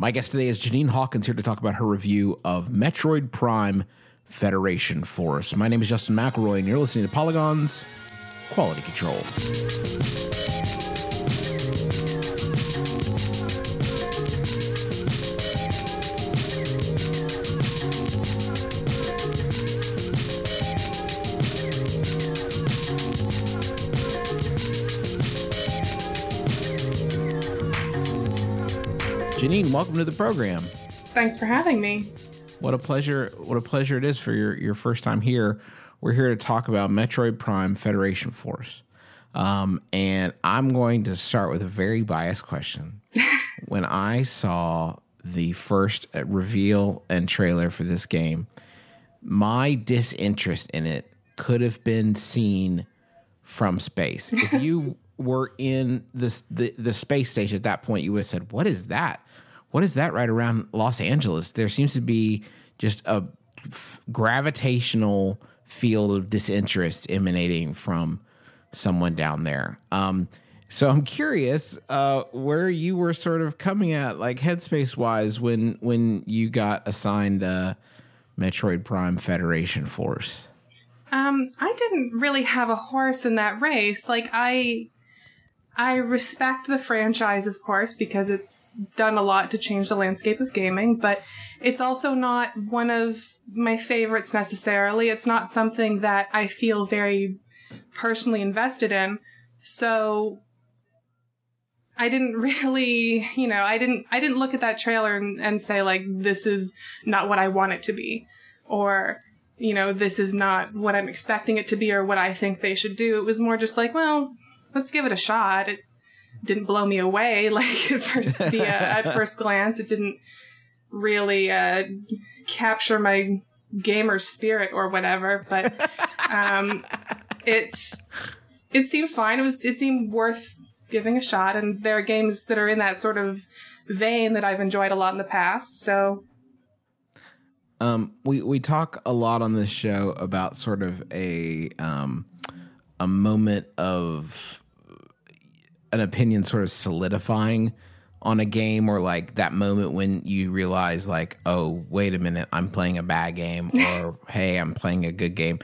My guest today is Janine Hawkins here to talk about her review of Metroid Prime Federation Force. My name is Justin McElroy, and you're listening to Polygon's Quality Control. Janine, welcome to the program. Thanks for having me. What a pleasure! What a pleasure it is for your your first time here. We're here to talk about Metroid Prime Federation Force, um, and I'm going to start with a very biased question. when I saw the first uh, reveal and trailer for this game, my disinterest in it could have been seen from space. If you were in this the, the space station at that point, you would have said, "What is that? What is that right around Los Angeles?" There seems to be just a f- gravitational field of disinterest emanating from someone down there. Um, so I'm curious uh, where you were sort of coming at, like headspace wise, when when you got assigned Metroid Prime Federation Force. Um, I didn't really have a horse in that race. Like I I respect the franchise, of course, because it's done a lot to change the landscape of gaming, but it's also not one of my favorites necessarily. It's not something that I feel very personally invested in. So I didn't really, you know, I didn't I didn't look at that trailer and, and say like this is not what I want it to be or you know, this is not what I'm expecting it to be or what I think they should do. It was more just like, well, let's give it a shot. It didn't blow me away like at first the, uh, at first glance. It didn't really uh, capture my gamer spirit or whatever, but um, it's it seemed fine. It was it seemed worth giving a shot, and there are games that are in that sort of vein that I've enjoyed a lot in the past. So um, we we talk a lot on this show about sort of a um, a moment of an opinion sort of solidifying on a game or like that moment when you realize like oh wait a minute i'm playing a bad game or hey i'm playing a good game.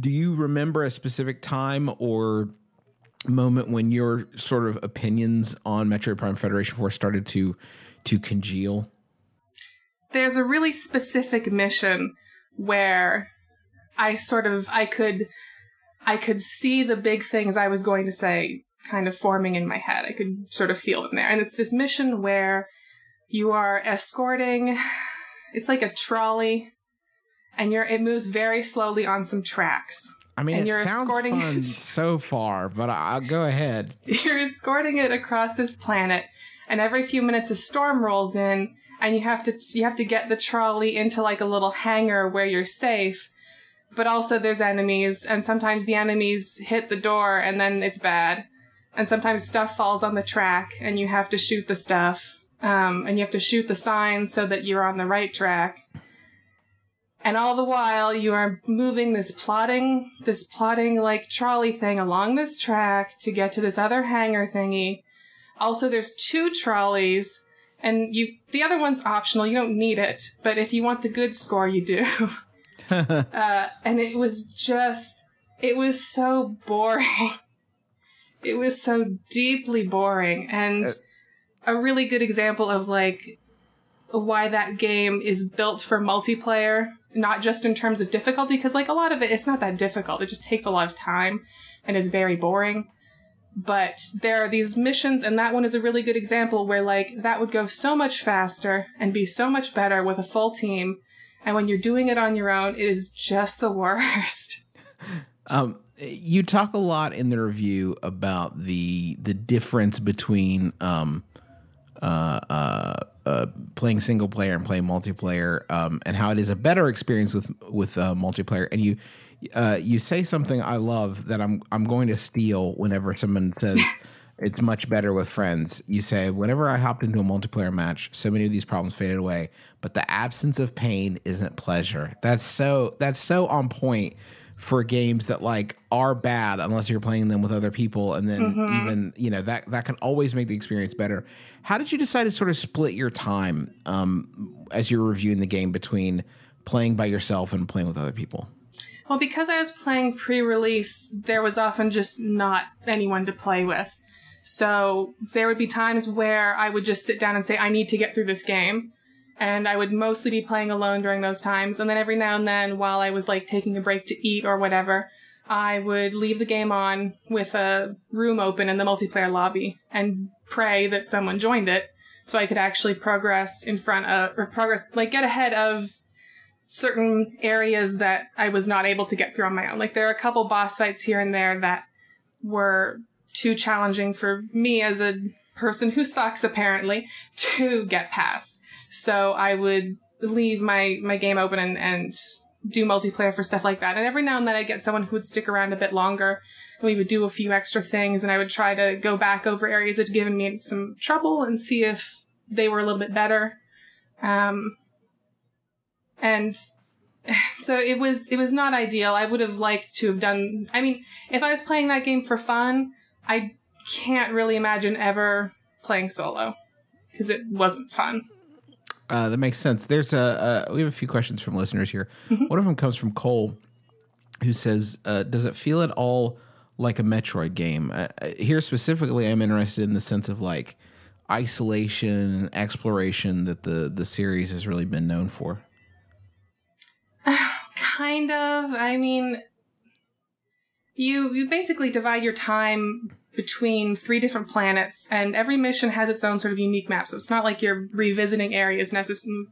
Do you remember a specific time or moment when your sort of opinions on metroid prime federation force started to to congeal? There's a really specific mission where i sort of i could i could see the big things i was going to say kind of forming in my head. I could sort of feel them there. And it's this mission where you are escorting it's like a trolley and you're it moves very slowly on some tracks. I mean, and it you're sounds escorting fun it. so far, but I'll go ahead. You're escorting it across this planet and every few minutes a storm rolls in and you have to you have to get the trolley into like a little hangar where you're safe. But also there's enemies and sometimes the enemies hit the door and then it's bad. And sometimes stuff falls on the track and you have to shoot the stuff um, and you have to shoot the signs so that you're on the right track. And all the while you are moving this plotting this plotting like trolley thing along this track to get to this other hangar thingy. Also there's two trolleys and you the other one's optional. You don't need it but if you want the good score you do uh, and it was just it was so boring. It was so deeply boring and Uh, a really good example of like why that game is built for multiplayer not just in terms of difficulty because like a lot of it it's not that difficult. It just takes a lot of time and is very boring. But there are these missions and that one is a really good example where like that would go so much faster and be so much better with a full team and when you're doing it on your own it is just the worst Um, you talk a lot in the review about the the difference between um, uh, uh, uh, playing single player and playing multiplayer, um, and how it is a better experience with with uh, multiplayer. And you uh, you say something I love that I'm I'm going to steal whenever someone says. It's much better with friends. You say, whenever I hopped into a multiplayer match, so many of these problems faded away, but the absence of pain isn't pleasure. That's so that's so on point for games that like are bad unless you're playing them with other people and then Mm-hmm. even you know that that can always make the experience better how did you decide to sort of split your time um, as you're reviewing the game between playing by yourself and playing with other people Well, because I was playing pre release, there was often just not anyone to play with. So there would be times where I would just sit down and say, I need to get through this game. And I would mostly be playing alone during those times. And then every now and then, while I was like taking a break to eat or whatever, I would leave the game on with a room open in the multiplayer lobby and pray that someone joined it so I could actually progress in front of, or progress, like get ahead of certain areas that I was not able to get through on my own. Like there are a couple boss fights here and there that were too challenging for me as a person who sucks apparently to get past. So I would leave my my game open and, and do multiplayer for stuff like that. And every now and then I'd get someone who would stick around a bit longer. And we would do a few extra things and I would try to go back over areas that had given me some trouble and see if they were a little bit better. Um, and so it was it was not ideal. I would have liked to have done I mean, if I was playing that game for fun, I can't really imagine ever playing solo because it wasn't fun. Uh, that makes sense. There's a uh, we have a few questions from listeners here. One of them comes from Cole, who says, uh, "Does it feel at all like a Metroid game?" Uh, uh, here specifically, I'm interested in the sense of like isolation, and exploration that the the series has really been known for. Kind of. I mean, you you basically divide your time between three different planets, and every mission has its own sort of unique map. So it's not like you're revisiting areas necessarily.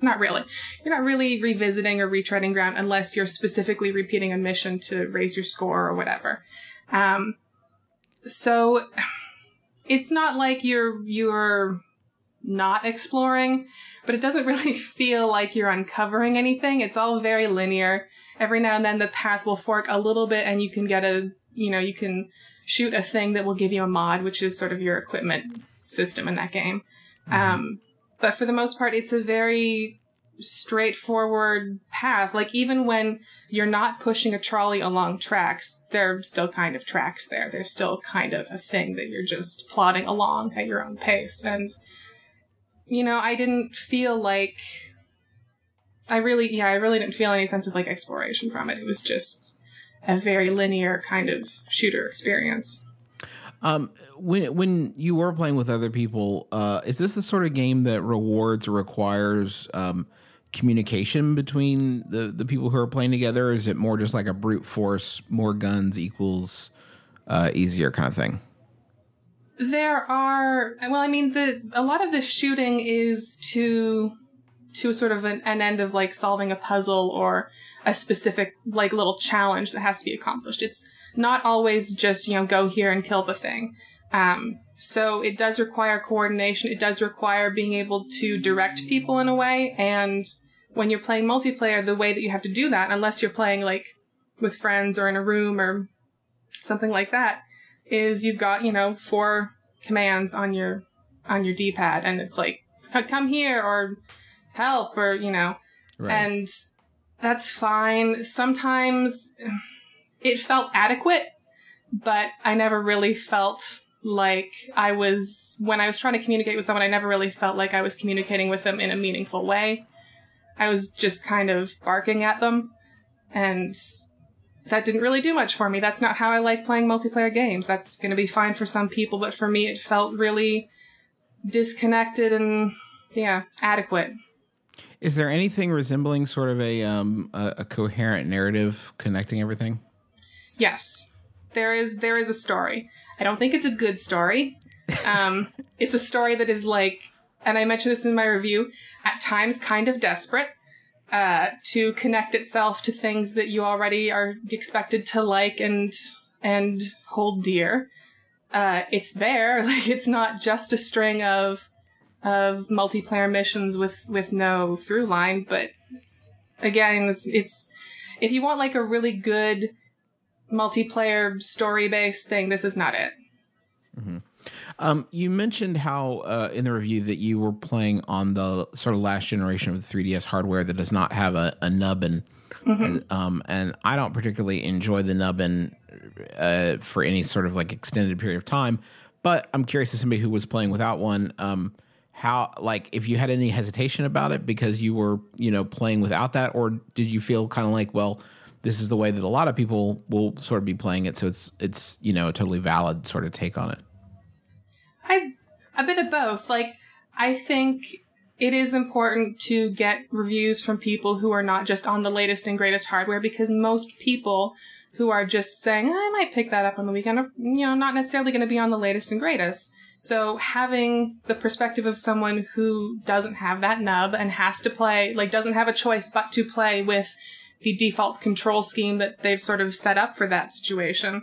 Not really. You're not really revisiting or retreading ground unless you're specifically repeating a mission to raise your score or whatever. Um, so it's not like you're you're not exploring, but it doesn't really feel like you're uncovering anything. It's all very linear. Every now and then the path will fork a little bit and you can get a, you know, you can shoot a thing that will give you a mod, which is sort of your equipment system in that game. Um, but for the most part, it's a very straightforward path. Like even when you're not pushing a trolley along tracks, there are still kind of tracks there. There's still kind of a thing that you're just plodding along at your own pace. And you know, I didn't feel like I really yeah, I really didn't feel any sense of like exploration from it. It was just a very linear kind of shooter experience. Um, when when you were playing with other people, uh, is this the sort of game that rewards or requires um, communication between the the people who are playing together? Or is it more just like a brute force, more guns equals uh, easier kind of thing? There are well, I mean the a lot of the shooting is to to sort of an, an end of like solving a puzzle or a specific like little challenge that has to be accomplished. It's not always just, you know, go here and kill the thing. Um, so it does require coordination. It does require being able to direct people in a way. And when you're playing multiplayer, the way that you have to do that, unless you're playing like with friends or in a room or something like that, is you've got, you know, four commands on your on your D-pad and it's like come here or help or, you know, Right. and that's fine. Sometimes it felt adequate, but I never really felt like I was, when I was trying to communicate with someone, I never really felt like I was communicating with them in a meaningful way. I was just kind of barking at them, and that didn't really do much for me. That's not how I like playing multiplayer games. That's going to be fine for some people, but for me, it felt really disconnected and, yeah, adequate. Is there anything resembling sort of a um, a, a coherent narrative connecting everything? Yes, there is there is a story. I don't think it's a good story. Um, it's a story that is like, and I mentioned this in my review, at times kind of desperate uh, to connect itself to things that you already are expected to like and and hold dear. Uh, it's there, like it's not just a string of of multiplayer missions with with no through line, but again, it's it's if you want like a really good multiplayer story based thing, this is not it. Um, you mentioned how uh, in the review that you were playing on the sort of last generation of the 3DS hardware that does not have a, a nubbin. Mm-hmm. Um, and I don't particularly enjoy the nubbin uh, for any sort of like extended period of time. But I'm curious as somebody who was playing without one, um, how like if you had any hesitation about it because you were you know playing without that, or did you feel kind of like well, this is the way that a lot of people will sort of be playing it, so it's it's you know a totally valid sort of take on it. I a bit of both. Like I think it is important to get reviews from people who are not just on the latest and greatest hardware because most people who are just saying, I might pick that up on the weekend, are, you know, not necessarily going to be on the latest and greatest. So having the perspective of someone who doesn't have that nub and has to play, like doesn't have a choice but to play with the default control scheme that they've sort of set up for that situation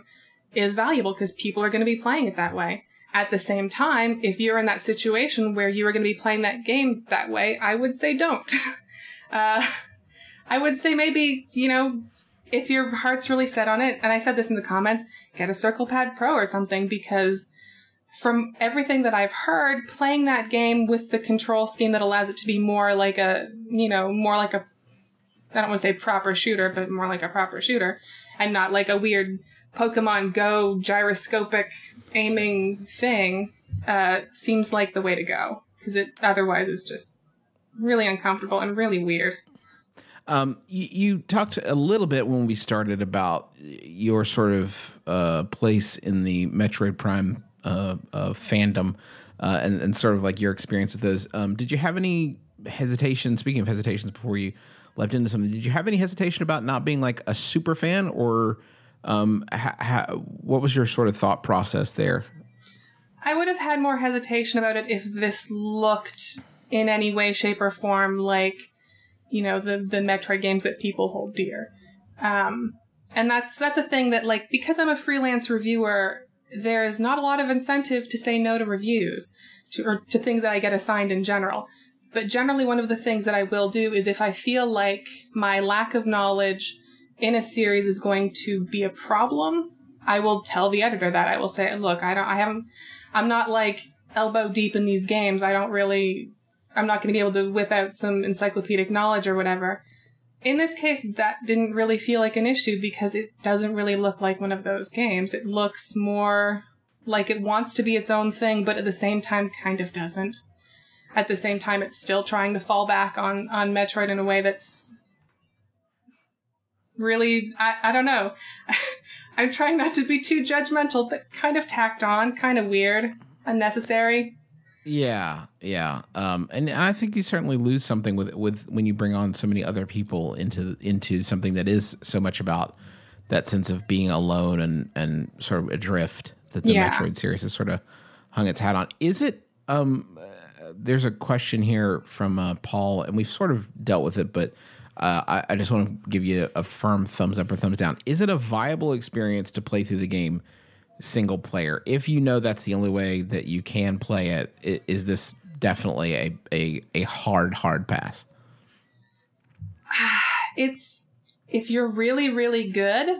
is valuable because people are going to be playing it that way. At the same time, if you're in that situation where you are going to be playing that game that way, I would say don't. uh, I would say maybe, you know, if your heart's really set on it, and I said this in the comments, get a Circle Pad Pro or something because from everything that I've heard, playing that game with the control scheme that allows it to be more like a, you know, more like a, I don't want to say proper shooter, but more like a proper shooter, and not like a weird Pokemon Go gyroscopic aiming thing, uh, seems like the way to go. Because it otherwise is just really uncomfortable and really weird. Um, you, you, talked a little bit when we started about your sort of uh, place in the Metroid Prime uh, uh, fandom uh, and, and sort of like your experience with those. Um, did you have any hesitation? Speaking of hesitations, before you left into something, did you have any hesitation about not being like a super fan, or um, ha- ha- what was your sort of thought process there? I would have had more hesitation about it if this looked in any way, shape, or form like you know the the Metroid games that people hold dear. Um, and that's that's a thing that like because I'm a freelance reviewer, there is not a lot of incentive to say no to reviews to, or to things that I get assigned in general. But generally, one of the things that I will do is if I feel like my lack of knowledge in a series is going to be a problem, I will tell the editor that. I will say, look, I don't, I haven't, I'm not like elbow deep in these games. I don't really I'm not going to be able to whip out some encyclopedic knowledge or whatever. In this case, that didn't really feel like an issue because it doesn't really look like one of those games. It looks more like it wants to be its own thing, but at the same time, kind of doesn't. At the same time, it's still trying to fall back on, on Metroid in a way that's really, I, I don't know. I'm trying not to be too judgmental, but kind of tacked on, kind of weird, unnecessary. Yeah, yeah, um, and I think you certainly lose something with with when you bring on so many other people into into something that is so much about that sense of being alone and and sort of adrift that the yeah. Metroid series has sort of hung its hat on. Is it? Um, uh, there's a question here from uh, Paul, and we've sort of dealt with it, but uh, I, I, just want to give you a firm thumbs up or thumbs down. Is it a viable experience to play through the game single player. If you know that's the only way that you can play it, is this definitely a a, a hard hard pass? It's if you're really really good,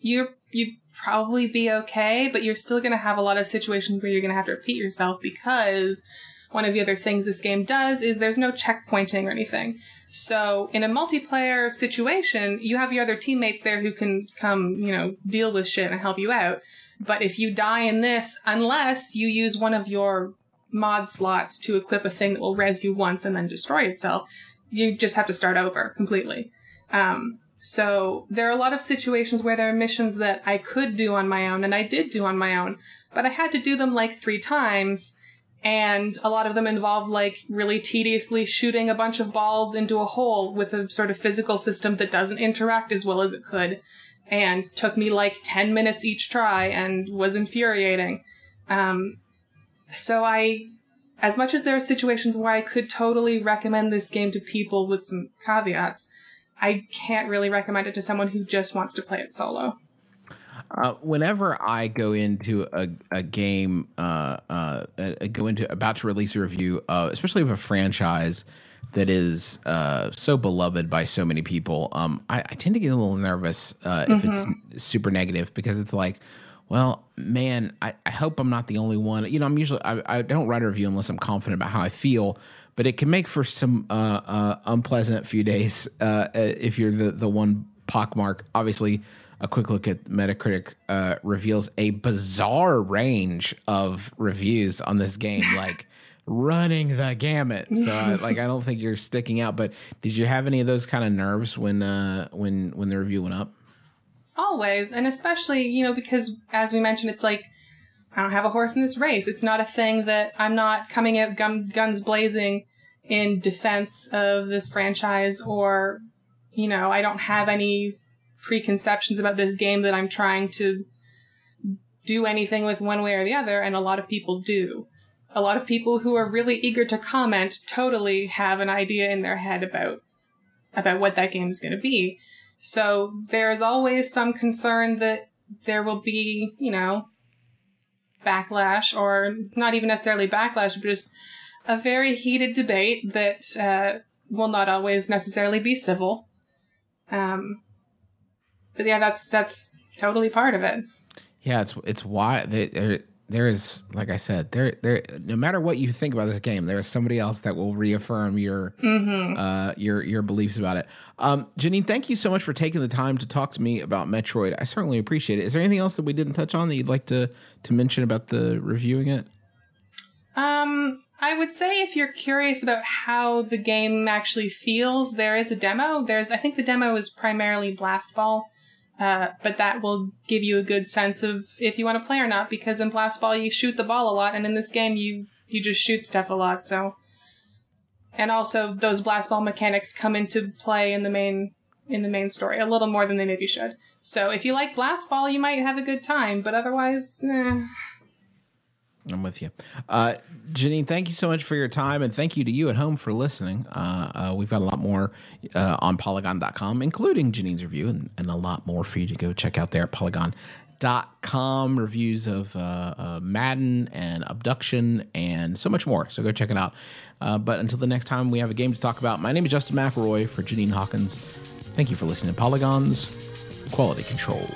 you you probably be okay, but you're still to have a lot of situations where you're to have to repeat yourself because one of the other things this game does is there's no checkpointing or anything. So in a multiplayer situation, you have your other teammates there who can come, you know, deal with shit and help you out. But if you die in this, unless you use one of your mod slots to equip a thing that will res you once and then destroy itself, you just have to start over completely. Um, so there are a lot of situations where there are missions that I could do on my own, and I did do on my own, but I had to do them like three times and a lot of them involved like really tediously shooting a bunch of balls into a hole with a sort of physical system that doesn't interact as well as it could. And took me like 10 minutes each try and was infuriating. Um, so i as much as there are situations where i could totally recommend this game to people with some caveats i can't really recommend it to someone who just wants to play it solo uh, whenever I go into a, a game, uh, uh, go into about to release a review, uh, especially of a franchise that is uh, so beloved by so many people, um, I, I, tend to get a little nervous mm-hmm. if it's mm-hmm. super negative because it's like, Well, man, I, I hope I'm not the only one. You know, I'm usually I, I don't write a review unless I'm confident about how I feel, but it can make for some uh, uh, unpleasant few days uh, uh if you're the the one pockmark. Obviously, a quick look at Metacritic uh, reveals a bizarre range of reviews on this game, like running the gamut. So, uh, like, I don't think you're sticking out. But did you have any of those kind of nerves when uh, when when the review went up? Always, and especially, you know, because as we mentioned, it's like I don't have a horse in this race. It's not a thing that I'm not coming out gun, guns blazing in defense of this franchise, or you know, I don't have any preconceptions about this game that I'm trying to do anything with one way or the other, and a lot of people do. A lot of people who are really eager to comment totally have an idea in their head about about what that game is going to be. So there's always some concern that there will be, you know, backlash, or not even necessarily backlash, but just a very heated debate that uh, will not always necessarily be civil. Um, but yeah, that's that's totally part of it. Yeah, it's it's why they, there is, like I said, there, there. No matter what you think about this game, there is somebody else that will reaffirm your, mm-hmm. uh, your, your beliefs about it. Um, Janine, thank you so much for taking the time to talk to me about Metroid. I certainly appreciate it. Is there anything else that we didn't touch on that you'd like to to mention about the reviewing it? Um, I would say if you're curious about how the game actually feels, there is a demo. There's, I think the demo is primarily Blast Ball. Uh, but that will give you a good sense of if you want to play or not, because in Blast Ball you shoot the ball a lot, and in this game you you just shoot stuff a lot. So, and also those Blast Ball mechanics come into play in the main in the main story a little more than they maybe should. So if you like Blast Ball, you might have a good time, but otherwise, eh, I'm with you. Uh, Janine, thank you so much for your time, and thank you to you at home for listening. Uh, uh, we've got a lot more uh, on polygon.com, including Janine's review, and, and, a lot more for you to go check out there at polygon.com. Reviews of uh, uh, Madden and Abduction and so much more. So go check it out. but until the next time we have a game to talk about, my name is Justin McElroy for Janine Hawkins. Thank you for listening to Polygons Quality Control.